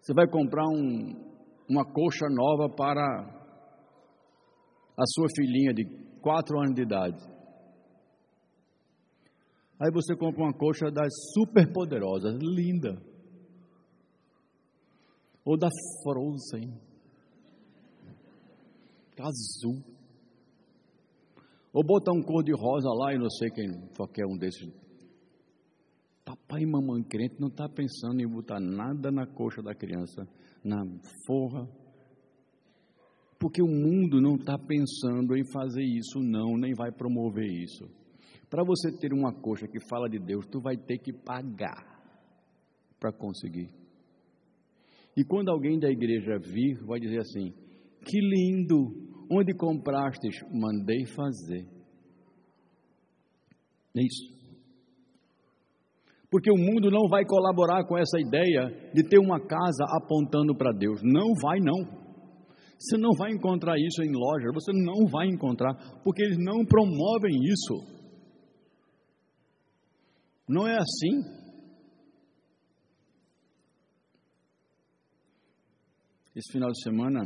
Você vai comprar um, uma coxa nova para a sua filhinha de quatro anos de idade. Aí você compra uma coxa das super poderosas, linda. Ou da Frozen. Azul Ou botar um cor de rosa lá e não sei quem, qualquer um desses. Papai e mamãe crente não está pensando em botar nada na coxa da criança, na forra. Porque o mundo não está pensando em fazer isso, não, nem vai promover isso. Para você ter uma coxa que fala de Deus, tu vai ter que pagar para conseguir. E quando alguém da igreja vir, vai dizer assim: Que lindo! Onde comprastes? Mandei fazer. É isso. Porque o mundo não vai colaborar com essa ideia de ter uma casa apontando para Deus. Não vai, não. Você não vai encontrar isso em loja, você não vai encontrar, porque eles não promovem isso. Não é assim. Esse final de semana,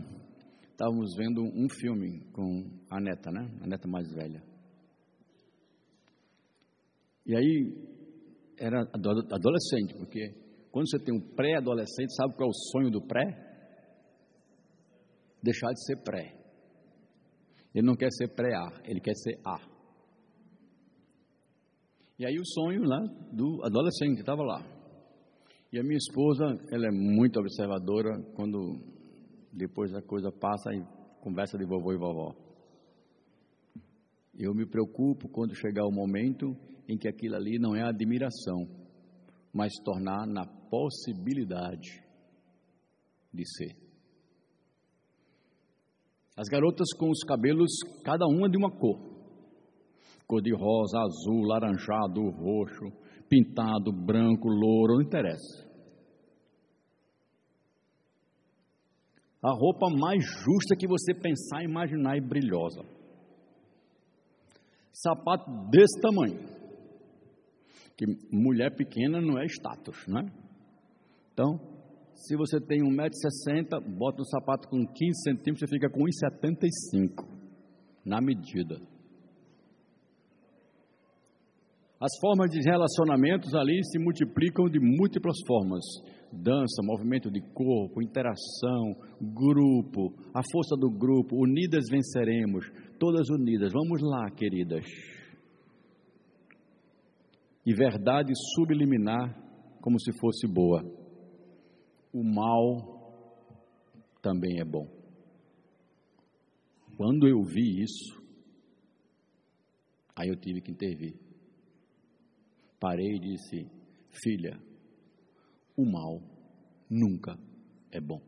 estávamos vendo um filme com a neta, né? A neta mais velha. E aí, era adolescente, porque quando você tem um pré-adolescente, sabe qual é o sonho do pré? Deixar de ser pré. Ele não quer ser pré-A, ele quer ser A. E aí o sonho lá do adolescente que estava lá. E a minha esposa, ela é muito observadora quando depois a coisa passa e conversa de vovô e vovó. Eu me preocupo quando chegar o momento em que aquilo ali não é admiração, mas tornar na possibilidade de ser. As garotas com os cabelos, cada uma de uma cor: cor de rosa, azul, laranjado, roxo, pintado, branco, louro, não interessa. A roupa mais justa que você pensar, imaginar e brilhosa. Sapato desse tamanho. Que mulher pequena não é status, né? Então, se você tem 1,60m, bota um sapato com 15 centímetros, você fica com 1,75 na medida. As formas de relacionamentos ali se multiplicam de múltiplas formas: dança, movimento de corpo, interação, grupo, a força do grupo. Unidas venceremos, todas unidas. Vamos lá, queridas. E verdade subliminar, como se fosse boa. O mal também é bom. Quando eu vi isso, aí eu tive que intervir parei e disse: Filha, o mal nunca é bom.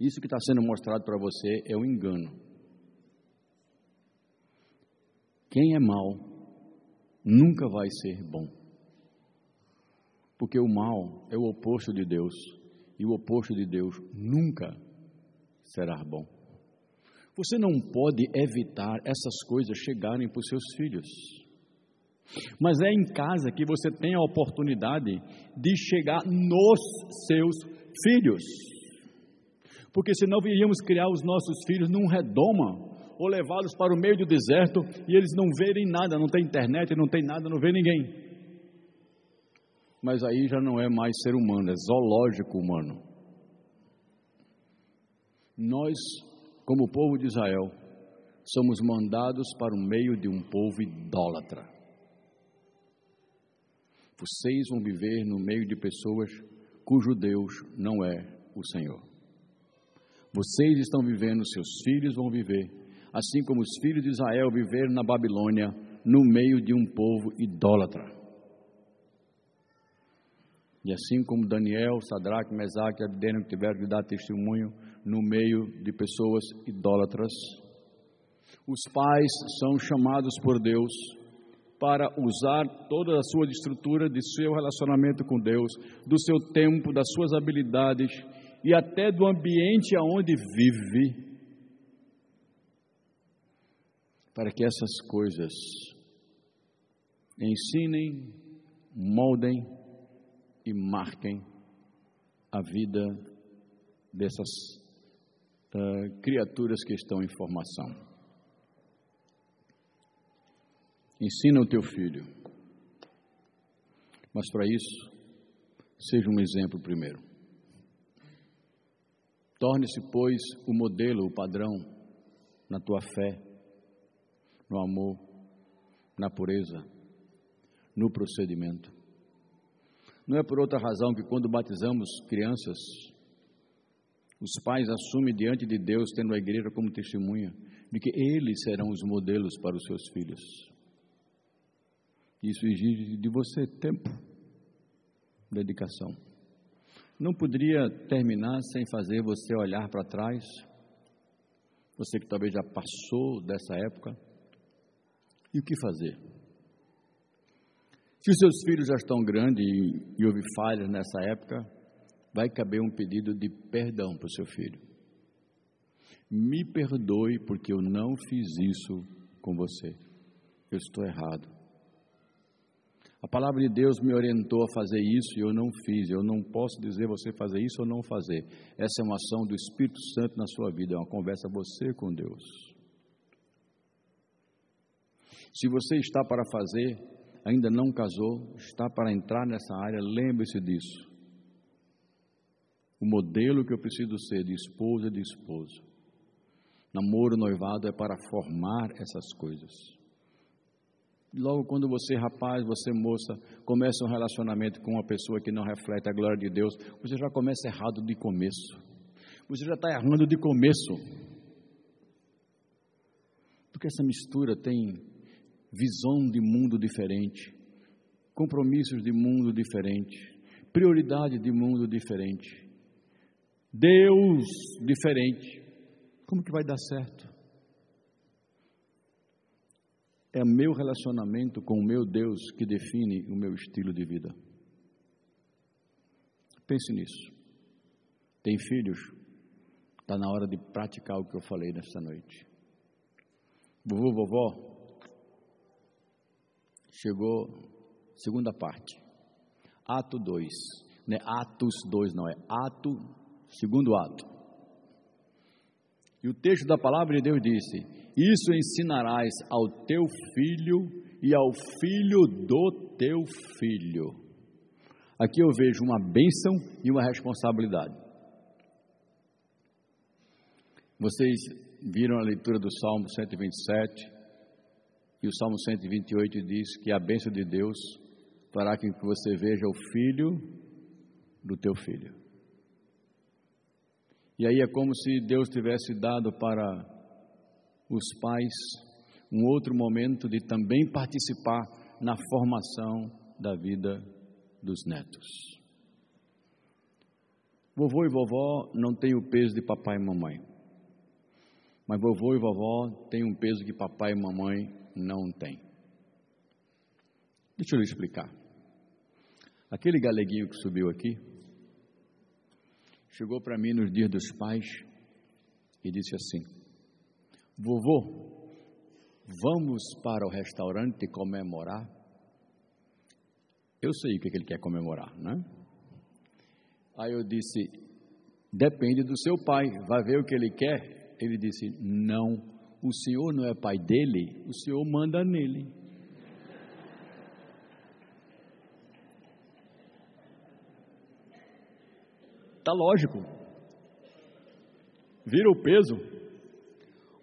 Isso que está sendo mostrado para você é o engano. Quem é mal nunca vai ser bom. Porque o mal é o oposto de Deus. E o oposto de Deus nunca será bom. Você não pode evitar essas coisas chegarem para os seus filhos. Mas é em casa que você tem a oportunidade de chegar nos seus filhos. Porque senão iríamos criar os nossos filhos num redoma ou levá-los para o meio do deserto e eles não verem nada, não tem internet, não tem nada, não vê ninguém. Mas aí já não é mais ser humano, é zoológico humano. Nós, como povo de Israel, somos mandados para o meio de um povo idólatra. Vocês vão viver no meio de pessoas cujo Deus não é o Senhor. Vocês estão vivendo, seus filhos vão viver, assim como os filhos de Israel viveram na Babilônia, no meio de um povo idólatra. E assim como Daniel, Sadraque, Mesaque e Abdeno tiveram que dar testemunho no meio de pessoas idólatras, os pais são chamados por Deus para usar toda a sua estrutura de seu relacionamento com Deus, do seu tempo, das suas habilidades e até do ambiente aonde vive, para que essas coisas ensinem, moldem e marquem a vida dessas uh, criaturas que estão em formação. Ensina o teu filho. Mas para isso, seja um exemplo primeiro. Torne-se, pois, o modelo, o padrão na tua fé, no amor, na pureza, no procedimento. Não é por outra razão que quando batizamos crianças, os pais assumem diante de Deus, tendo a igreja como testemunha, de que eles serão os modelos para os seus filhos. Isso exige de você tempo, dedicação. Não poderia terminar sem fazer você olhar para trás, você que talvez já passou dessa época, e o que fazer? Se os seus filhos já estão grandes e, e houve falhas nessa época, vai caber um pedido de perdão para o seu filho. Me perdoe porque eu não fiz isso com você. Eu estou errado. A palavra de Deus me orientou a fazer isso e eu não fiz. Eu não posso dizer você fazer isso ou não fazer. Essa é uma ação do Espírito Santo na sua vida, é uma conversa você com Deus. Se você está para fazer, ainda não casou, está para entrar nessa área, lembre-se disso. O modelo que eu preciso ser de esposa e de esposo. Namoro, noivado é para formar essas coisas. Logo quando você, rapaz, você, moça, começa um relacionamento com uma pessoa que não reflete a glória de Deus, você já começa errado de começo. Você já está errando de começo. Porque essa mistura tem visão de mundo diferente, compromissos de mundo diferente, prioridade de mundo diferente. Deus diferente. Como que vai dar certo? É meu relacionamento com o meu Deus que define o meu estilo de vida. Pense nisso. Tem filhos? Está na hora de praticar o que eu falei nesta noite. Vovô, vovó, chegou segunda parte. Ato 2. Não é Atos 2, não, é Ato segundo ato. E o texto da palavra de Deus disse: Isso ensinarás ao teu filho e ao filho do teu filho. Aqui eu vejo uma bênção e uma responsabilidade. Vocês viram a leitura do Salmo 127 e o Salmo 128 diz que a bênção de Deus fará com que você veja o filho do teu filho. E aí é como se Deus tivesse dado para os pais um outro momento de também participar na formação da vida dos netos. Vovô e vovó não têm o peso de papai e mamãe, mas vovô e vovó têm um peso que papai e mamãe não têm. Deixa eu lhe explicar. Aquele galeguinho que subiu aqui, chegou para mim nos dias dos pais e disse assim: Vovô, vamos para o restaurante comemorar? Eu sei o que ele quer comemorar, né? Aí eu disse: Depende do seu pai, vai ver o que ele quer. Ele disse: Não, o senhor não é pai dele, o senhor manda nele. Está lógico. Vira o peso.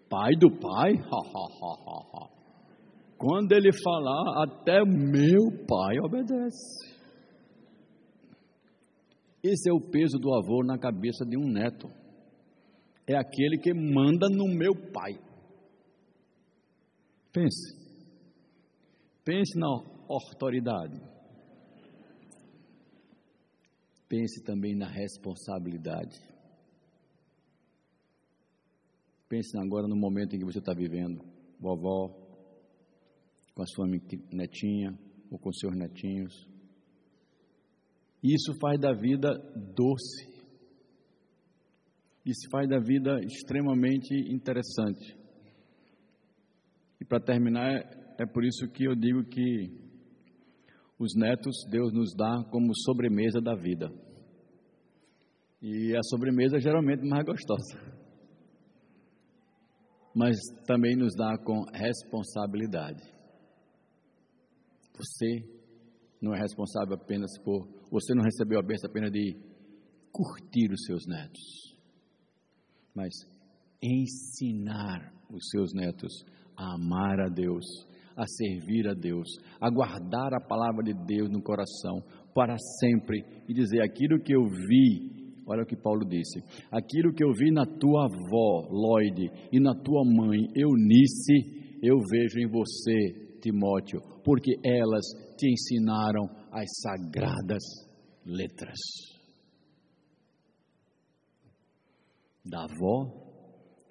Pai do pai, Quando ele falar, até meu pai obedece. Esse é o peso do avô na cabeça de um neto. É aquele que manda no meu pai. Pense. Pense na autoridade. pense também na responsabilidade. Pense agora no momento em que você está vivendo, vovó, com a sua netinha ou com seus netinhos. Isso faz da vida doce. Isso faz da vida extremamente interessante. E para terminar, é por isso que eu digo que os netos Deus nos dá como sobremesa da vida. E a sobremesa é geralmente mais gostosa. Mas também nos dá com responsabilidade. Você não é responsável apenas por. Você não recebeu a bênção apenas de curtir os seus netos, mas ensinar os seus netos a amar a Deus, a servir a Deus, a guardar a palavra de Deus no coração para sempre e dizer aquilo que eu vi. Olha o que Paulo disse: aquilo que eu vi na tua avó, Lloyd, e na tua mãe, Eunice, eu vejo em você, Timóteo, porque elas te ensinaram as sagradas letras. Da avó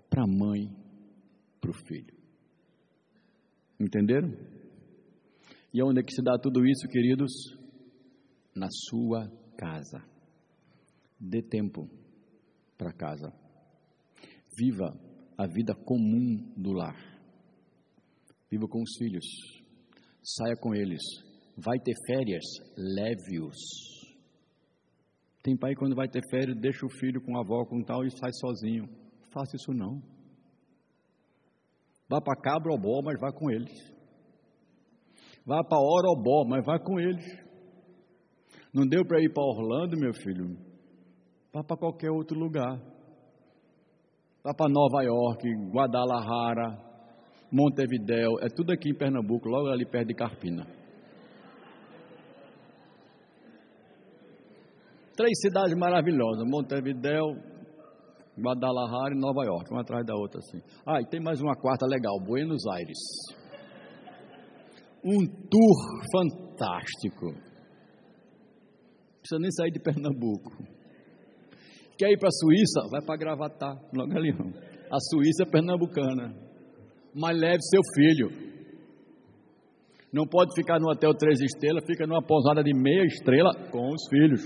para a mãe, para o filho. Entenderam? E onde é que se dá tudo isso, queridos? Na sua casa. Dê tempo para casa. Viva a vida comum do lar. Viva com os filhos. Saia com eles. Vai ter férias, leve-os. Tem pai quando vai ter férias, deixa o filho com a avó com tal e sai sozinho. Faça isso não. Vá para Cabrobó, mas vá com eles. Vá para Orobó, mas vá com eles. Não deu para ir para Orlando, meu filho? Vá para qualquer outro lugar. Vá para Nova York, Guadalajara, Montevidéu, é tudo aqui em Pernambuco, logo ali perto de Carpina. Três cidades maravilhosas: Montevidéu, Guadalajara e Nova York, uma atrás da outra assim. Ah, e tem mais uma quarta legal, Buenos Aires. Um tour fantástico. Precisa nem sair de Pernambuco. Quer ir para a Suíça? Vai para Gravatar, logo ali. A Suíça é pernambucana. Mas leve seu filho. Não pode ficar no hotel três estrelas, fica numa pousada de meia estrela com os filhos.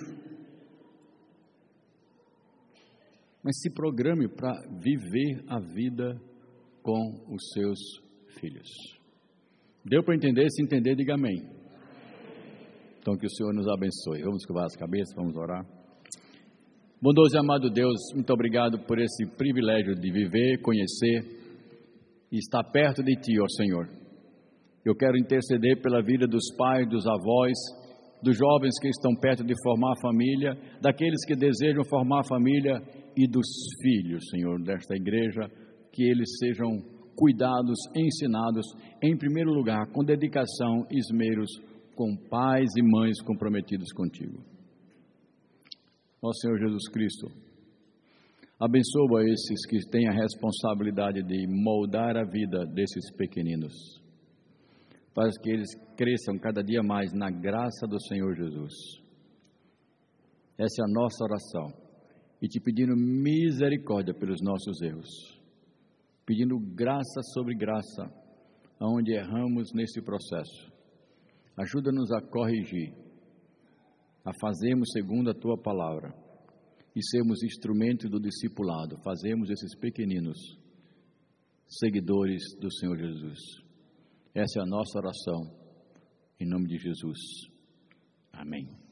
Mas se programe para viver a vida com os seus filhos. Deu para entender? Se entender, diga amém. Então, que o Senhor nos abençoe. Vamos curvar as cabeças, vamos orar. Bondoso e amado Deus, muito obrigado por esse privilégio de viver, conhecer e estar perto de Ti, ó Senhor. Eu quero interceder pela vida dos pais, dos avós, dos jovens que estão perto de formar família, daqueles que desejam formar família e dos filhos, Senhor, desta igreja, que eles sejam cuidados, ensinados, em primeiro lugar, com dedicação e esmeros, com pais e mães comprometidos contigo. Ó Senhor Jesus Cristo, abençoa esses que têm a responsabilidade de moldar a vida desses pequeninos, para que eles cresçam cada dia mais na graça do Senhor Jesus. Essa é a nossa oração e te pedindo misericórdia pelos nossos erros, pedindo graça sobre graça, aonde erramos nesse processo. Ajuda-nos a corrigir, a fazermos segundo a tua palavra e sermos instrumentos do discipulado, fazemos esses pequeninos seguidores do Senhor Jesus. Essa é a nossa oração, em nome de Jesus. Amém.